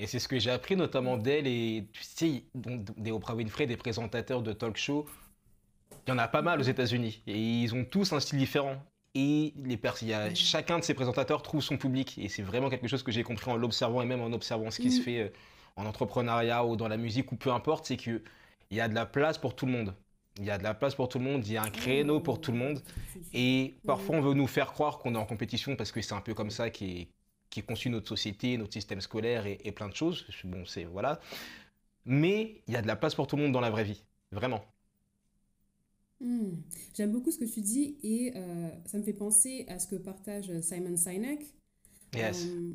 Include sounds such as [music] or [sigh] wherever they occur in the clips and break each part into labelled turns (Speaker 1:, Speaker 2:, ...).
Speaker 1: Et c'est ce que j'ai appris notamment d'elle et tu sais, des Oprah Winfrey, des présentateurs de talk show. Il y en a pas mal aux États-Unis et ils ont tous un style différent. Et les il y a, chacun de ces présentateurs trouve son public. Et c'est vraiment quelque chose que j'ai compris en l'observant et même en observant ce qui se fait euh, en entrepreneuriat ou dans la musique ou peu importe, c'est qu'il y a de la place pour tout le monde. Il y a de la place pour tout le monde, il y a un créneau pour tout le monde. Et parfois, on veut nous faire croire qu'on est en compétition parce que c'est un peu comme ça qui est, qui conçu notre société, notre système scolaire et, plein de choses. Bon, c'est voilà. Mais il y a de la place pour tout le monde dans la vraie vie, vraiment.
Speaker 2: Hmm. J'aime beaucoup ce que tu dis et euh, ça me fait penser à ce que partage Simon Sinek.
Speaker 1: Yes. Euh,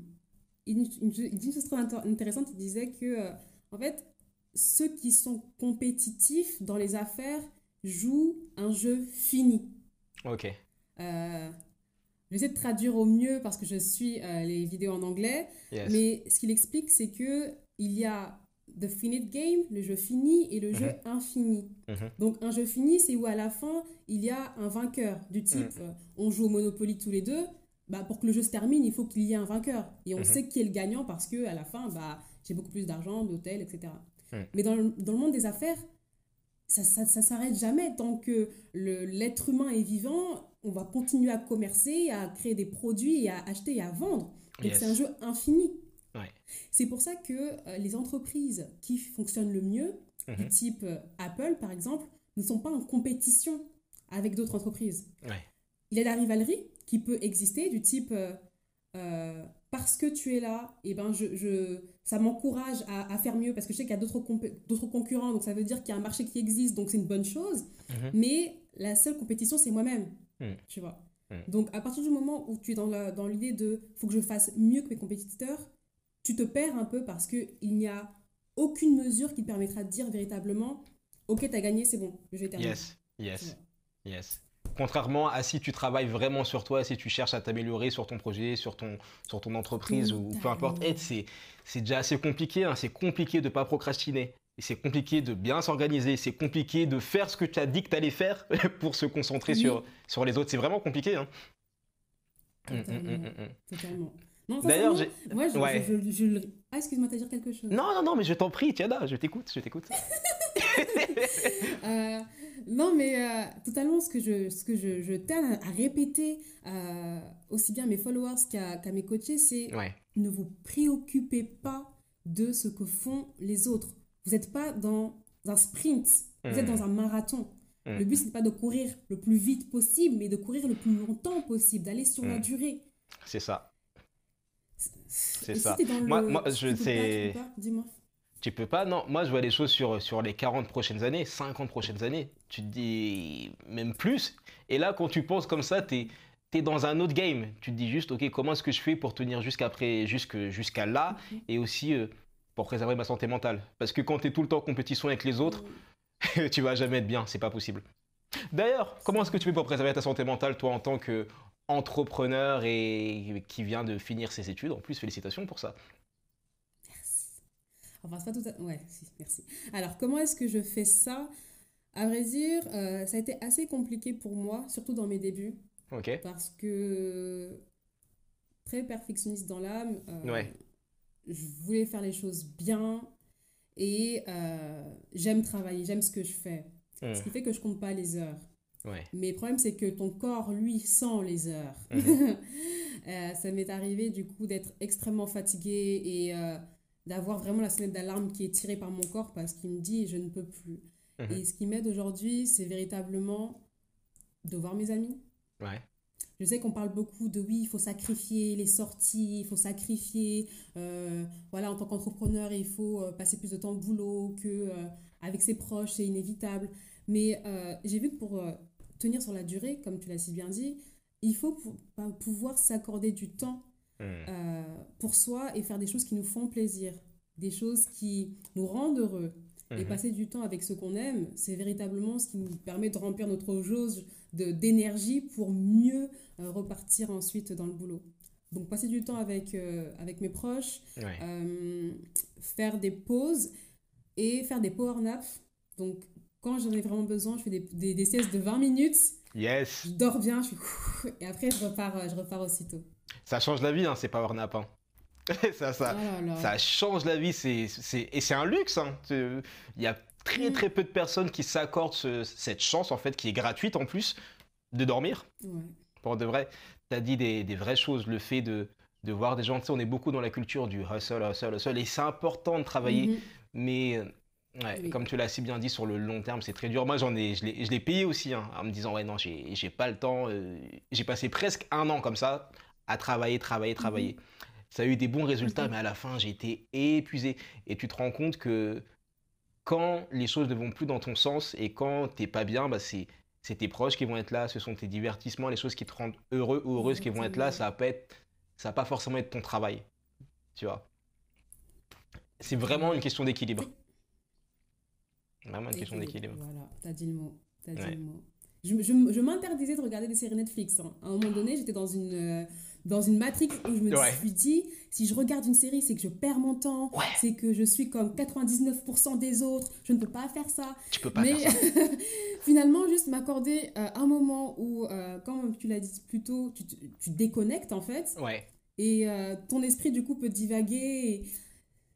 Speaker 2: il, dit une chose très intéressante. Il disait que, euh, en fait, ceux qui sont compétitifs dans les affaires jouent un jeu fini.
Speaker 1: Ok.
Speaker 2: Euh, J'essaie de traduire au mieux parce que je suis euh, les vidéos en anglais. Mais ce qu'il explique, c'est que il y a the finite game, le jeu fini, et le jeu mhm. infini. Mhm. Donc un jeu fini, c'est où à la fin, il y a un vainqueur du type, mhm. euh, on joue au Monopoly tous les deux. Bah, pour que le jeu se termine, il faut qu'il y ait un vainqueur. Et on sait qui est le gagnant parce que à la fin, bah, j'ai beaucoup plus d'argent, d'hôtel, etc. Mais dans le, dans le, monde des affaires, ça ne s'arrête jamais. Tant que l'être humain est vivant, on va continuer à commercer, à créer des produits, et à acheter et à vendre. Donc c'est un jeu infini. C'est pour ça que euh, les entreprises qui fonctionnent le mieux, du mhm. type euh, Apple par exemple, ne sont pas en compétition avec d'autres entreprises. Il y a la rivalerie qui peut exister du type euh, parce que tu es là, et eh ben je, je ça m'encourage à, à, faire mieux parce que je sais qu'il y a d'autres, concurrents, donc ça veut dire qu'il y a un marché qui existe, donc c'est une bonne chose. Mhm. Mais la seule compétition, c'est moi-même. Mhm. Tu vois. Mhm. Donc à partir du moment où tu es dans, la, dans l'idée de faut que je fasse mieux que mes compétiteurs, tu te perds un peu parce qu'il n'y a aucune mesure qui te permettra de dire véritablement Ok, tu as gagné, c'est bon, je vais terminer.
Speaker 1: Yes, yes, yes. Contrairement à si tu travailles vraiment sur toi, si tu cherches à t'améliorer sur ton projet, sur ton, sur ton entreprise ou peu importe, c'est, c'est déjà assez compliqué. Hein. C'est compliqué de ne pas procrastiner. C'est compliqué de bien s'organiser. C'est compliqué de faire ce que tu as dit que tu allais faire [laughs] pour se concentrer sur, sur les autres. C'est vraiment compliqué. Hein.
Speaker 2: Totalement. D'ailleurs, j'ai... Moi, je, ouais. je, Ah, excuse-moi, t'as dire quelque chose?
Speaker 1: Non, non, non, mais je t'en prie, Tiana, je t'écoute, je t'écoute. [laughs]
Speaker 2: euh, non, mais euh, totalement ce que je, ce que je, je à, répéter euh, aussi bien à mes followers qu'à mes coachés, c'est ne vous préoccupez pas de ce que font les autres. Vous n'êtes pas dans un sprint, vous êtes hmm. dans un marathon. Hmm. Le but, ce n'est pas de courir le plus vite possible, mais de courir le plus longtemps possible, d'aller sur la hmm. durée.
Speaker 1: C'est ça. C'est ça. moi, moi, je sais.
Speaker 2: Dis-moi.
Speaker 1: Tu peux pas, non. Moi, je vois les choses sur, sur les 40 prochaines années, 50 prochaines années. Tu te dis même plus. Et là, quand tu penses comme ça, tu es, dans un autre game. Tu te dis juste, OK, comment est-ce que je fais pour tenir jusqu'après, jusqu'à là et aussi euh, pour préserver ma santé mentale? Parce que quand tu es tout le temps en compétition avec les autres, [laughs] tu vas jamais être bien. C'est pas possible. D'ailleurs, comment est-ce que tu fais pour préserver ta santé mentale, toi, en tant qu'entrepreneur et qui vient de finir ses études? En plus, félicitations pour ça.
Speaker 2: Enfin, c'est pas tout à... Ouais, si, merci. Alors, comment est-ce que je fais ça? À vrai dire, euh, ça a été assez compliqué pour moi, surtout dans mes débuts.
Speaker 1: Ok.
Speaker 2: Parce que très perfectionniste dans l'âme. Euh,
Speaker 1: ouais.
Speaker 2: Je voulais faire les choses bien et euh, j'aime travailler, j'aime ce que je fais. Ce qui fait que je compte pas les heures.
Speaker 1: Ouais.
Speaker 2: Mais le problème, c'est que ton corps, lui, sent les heures.
Speaker 1: Mhm. [laughs]
Speaker 2: ça m'est arrivé, du coup, d'être extrêmement fatiguée et d'avoir vraiment la sonnette d'alarme qui est tirée par mon corps parce qu'il me dit je ne peux plus. Mhm. Et ce qui m'aide aujourd'hui, c'est véritablement de voir mes amis.
Speaker 1: Ouais.
Speaker 2: Je sais qu'on parle beaucoup de oui, il faut sacrifier les sorties, il faut sacrifier, euh, voilà, en tant qu'entrepreneur, il faut euh, passer plus de temps au boulot que euh, avec ses proches, c'est inévitable. Mais j'ai vu que pour tenir sur la durée, comme tu l'as si bien dit, il faut pouvoir s'accorder du temps Hmm. Euh, pour soi et faire des choses qui nous font plaisir, des choses qui nous rendent heureux. Et hmm. passer du temps avec ce qu'on aime, c'est véritablement ce qui nous permet de remplir notre jauge d'énergie pour mieux euh, repartir ensuite dans le boulot. Donc passer du temps avec, euh, avec mes proches, faire des pauses et faire des power naps. Donc quand j'en ai vraiment besoin, je fais des, des, des siestes de 20 minutes.
Speaker 1: Yes.
Speaker 2: Je dors bien, je suis... [laughs] et après je repars, je repars aussitôt.
Speaker 1: Ça change la vie, hein, ces power nap. Hein. [laughs] ça, ça, oh ça change la vie, c'est, et c'est un luxe. Hein. Il y a très mm. très peu de personnes qui s'accordent cette chance, en fait, qui est gratuite en plus, de dormir. Pour de vrai, tu as dit des, des, vraies choses. Le fait de, de voir des gens, tu sais, on est beaucoup dans la culture du hustle, hustle, hustle, et c'est important de travailler, mm-hmm. mais comme tu l'as si bien dit, sur le long terme, c'est très dur. Moi, j'en ai, je l'ai payé aussi, hein, en me disant, ouais, non, j'ai pas le temps. Euh, j'ai passé presque un an comme ça, à travailler, travailler, travailler. Mm-hmm. Ça a eu des bons résultats, mais à la fin, j'ai été épuisé. Et tu te rends compte que quand les choses ne vont plus dans ton sens et quand t'es pas bien, bah c'est tes proches qui vont être là, ce sont tes divertissements, les choses qui te rendent heureux ou heureuse qui vont être là, ça va pas être, ça va pas forcément être ton travail, tu vois. C'est vraiment une question d'équilibre. Vraiment une question d'équilibre.
Speaker 2: Voilà, t'as dit le mot. As dit le mot. Je, je, je m'interdisais de regarder des séries Netflix. Hein. À un moment donné, j'étais dans une, euh, dans une matrix où je me suis dit, si je regarde une série, c'est que je perds mon temps, c'est que je suis comme 99% des autres, je ne peux pas faire ça.
Speaker 1: Tu peux pas faire ça. [laughs]
Speaker 2: finalement, juste m'accorder euh, un moment où, euh, comme tu l'as dit plus tôt, tu, tu, déconnectes en fait.
Speaker 1: Ouais.
Speaker 2: Et ton esprit, du coup, peut divaguer. Et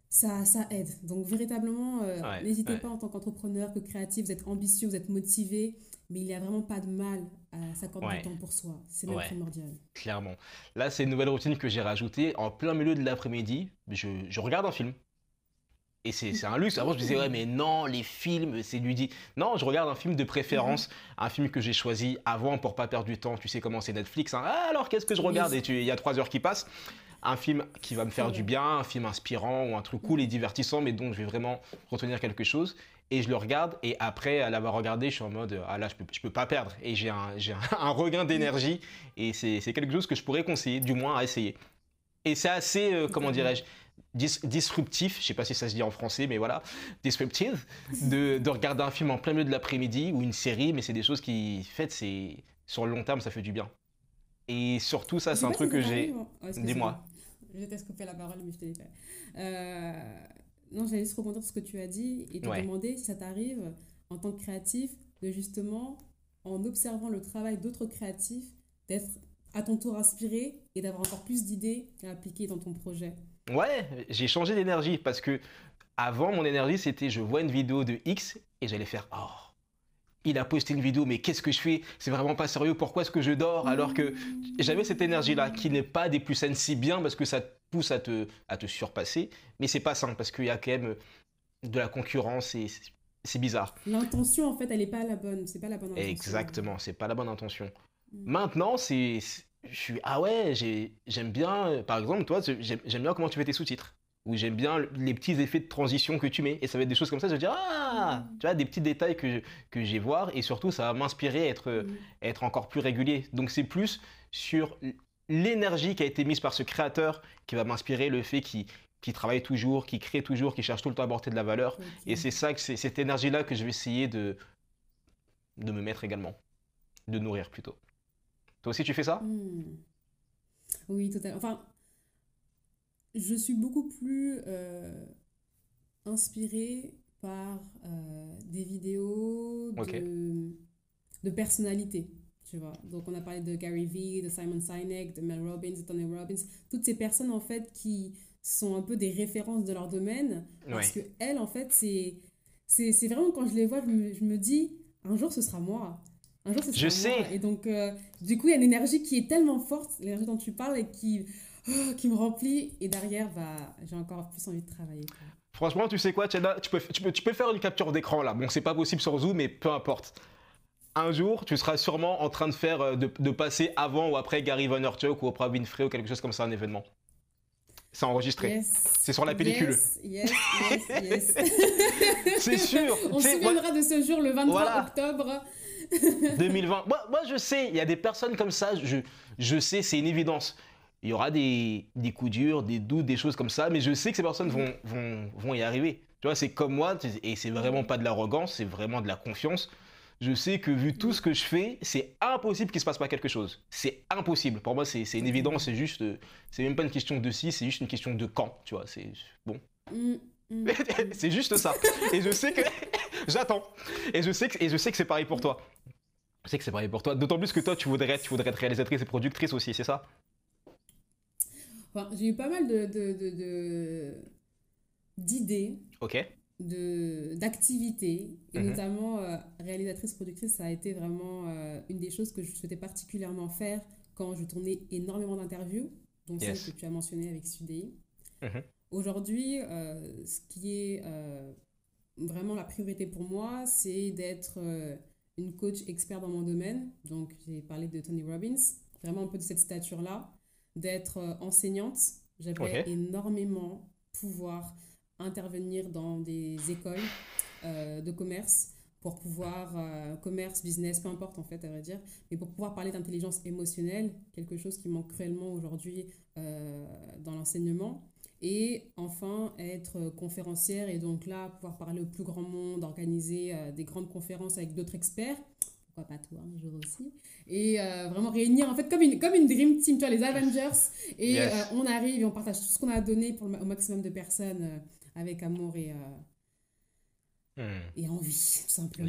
Speaker 2: ça, ça aide. Donc, véritablement, n'hésitez pas en tant qu'entrepreneur, que créatif, vous êtes ambitieux, vous êtes motivé mais il n'y a vraiment pas de mal à s'accorder du temps pour soi. C'est même primordial.
Speaker 1: Clairement. Là, c'est une nouvelle routine que j'ai rajoutée. En plein milieu de l'après-midi, je, je, regarde un film. Et c'est un luxe. Avant, je me disais, ouais, mais non, les films, c'est lui dit. Non, je regarde un film de préférence, mhm. un film que j'ai choisi avant pour pas perdre du temps. Tu sais comment c'est Netflix. Hein. Ah, alors, qu'est-ce que je regarde? Et il y a trois heures qui passent. Un film qui va me faire du bien, un film inspirant ou un truc cool et divertissant, mais dont je vais vraiment retenir quelque chose. Et je le regarde et après à l'avoir regardé je suis en mode ah là je peux, je peux pas perdre. Et j'ai un, [laughs] un, regain d'énergie et c'est quelque chose que je pourrais conseiller du moins à essayer. Et c'est assez euh, comment dirais-je disruptif, je sais pas si ça se dit en français, mais voilà, disruptive, [laughs] de, de regarder un film en plein milieu de l'après-midi ou une série, mais c'est des choses qui, fait, c'est sur le long terme, ça fait du bien. Et surtout, ça, c'est un truc que j'ai.
Speaker 2: Dis-moi. Je t'ai coupé la parole, mais je te l'ai fait. Euh, non, j'allais juste rebondir sur ce que tu as dit et te demander si ça t'arrive en tant que créatif de justement, en observant le travail d'autres créatifs, d'être à ton tour inspiré et d'avoir encore plus d'idées à appliquer dans ton projet.
Speaker 1: Ouais, j'ai changé d'énergie parce que avant mon énergie c'était je vois une vidéo de X et j'allais faire oh il a posté une vidéo, mais qu'est-ce que je fais? C'est vraiment pas sérieux, pourquoi est-ce que je dors? Alors que j'avais cette énergie-là, qui n'est pas des plus saines si bien, parce que ça te pousse à te, à te surpasser, mais c'est pas sain, parce qu'il y a quand même de la concurrence et c'est bizarre.
Speaker 2: L'intention, en fait, elle n'est pas la bonne, c'est pas la bonne
Speaker 1: intention. Exactement, c'est pas la bonne intention. Mm. Maintenant, c'est... Je suis... Ah ouais, j'aime bien... Par exemple, toi, j'aime bien comment tu fais tes sous-titres où j'aime bien les petits effets de transition que tu mets. Et ça va être des choses comme ça, je vais dire, ah, mm. tu vois, des petits détails que, que j'ai voir. Et surtout, ça va m'inspirer à être, mm. être encore plus régulier. Donc, c'est plus sur l'énergie qui a été mise par ce créateur qui va m'inspirer, le fait qu'il travaille toujours, qu'il crée toujours, qu'il cherche tout le temps à apporter de la valeur. Et c'est ça, c'est cette énergie-là que je vais essayer de, de me mettre également, de nourrir plutôt. Toi aussi, tu fais ça?
Speaker 2: Mm. Oui, totalement. Enfin, je suis beaucoup plus euh, inspirée par euh, des vidéos de, de personnalités. Tu vois. Donc, on a parlé de Gary Vee, de Simon Sinek, de Mel Robbins, de Tony Robbins. Toutes ces personnes, en fait, qui sont un peu des références de leur domaine. Parce que elles, en fait, c'est, c'est, vraiment quand je les vois, je me, je me, dis, un jour, ce sera moi. Un jour, ce sera
Speaker 1: je moi.
Speaker 2: sais. Et donc, euh, du coup, il y a une énergie qui est tellement forte, l'énergie dont tu parles, et qui [gasps] qui me remplit. Et derrière, bah, j'ai encore plus envie de travailler.
Speaker 1: Franchement, tu sais quoi, tu peux, tu, peux, tu peux faire une capture d'écran là. Bon, c'est pas possible sur Zoom, mais peu importe. Un jour, tu seras sûrement en train de faire, euh, de, de passer avant ou après Gary Vaynerchuk ou Oprah Winfrey ou quelque chose comme ça, un événement. C'est enregistré. C'est sur la pellicule.
Speaker 2: Yes, yes, yes, [laughs]
Speaker 1: c'est sûr. [laughs]
Speaker 2: On se souviendra de ce jour le 23 octobre. [laughs]
Speaker 1: 2020. Moi, moi, je sais, il y a des personnes comme ça, je, je sais, c'est une évidence il y aura des, des, coups durs, des doutes, des choses comme ça, mais je sais que ces personnes vont, vont, vont y arriver. Tu vois, c'est comme moi, et c'est vraiment pas de l'arrogance, c'est vraiment de la confiance. Je sais que vu tout ce que je fais, c'est impossible qu'il se passe pas quelque chose. C'est impossible. Pour moi, c'est une évidence, c'est juste, c'est même pas une question de si, c'est juste une question de quand, tu vois. C'est bon. Mm, mm. [laughs] c'est juste ça. Et je sais que [laughs] j'attends. Et je sais que et je sais que c'est pareil pour toi. Je sais que c'est pareil pour toi. D'autant plus que toi, tu voudrais, tu voudrais être réalisatrice et productrice aussi, c'est ça?
Speaker 2: Enfin, j'ai eu pas mal de, de, d'idées.
Speaker 1: Ok.
Speaker 2: De, d'activités. Et mhm. notamment, euh, réalisatrice, productrice, ça a été vraiment euh, une des choses que je souhaitais particulièrement faire quand je tournais énormément d'interviews, dont celle que tu as mentionné avec Sudei. Mhm. Aujourd'hui, euh, ce qui est vraiment la priorité pour moi, c'est d'être une coach expert dans mon domaine. Donc, j'ai parlé de Tony Robbins, vraiment un peu de cette stature-là, d'être euh, enseignante. J'aimerais énormément pouvoir intervenir dans des écoles euh, de commerce pour pouvoir, euh, commerce, business, peu importe en fait, à vrai dire, mais pour pouvoir parler d'intelligence émotionnelle, quelque chose qui manque cruellement aujourd'hui dans l'enseignement. Et enfin, être conférencière et donc là, pouvoir parler au plus grand monde, organiser des grandes conférences avec d'autres experts. Pourquoi pas toi un jour aussi. Et euh, vraiment réunir, en fait, comme une, comme une Dream Team, tu vois, les Avengers. Et euh, on arrive et on partage tout ce qu'on a donné pour le, au maximum de personnes avec amour et, hmm. et envie, tout simplement.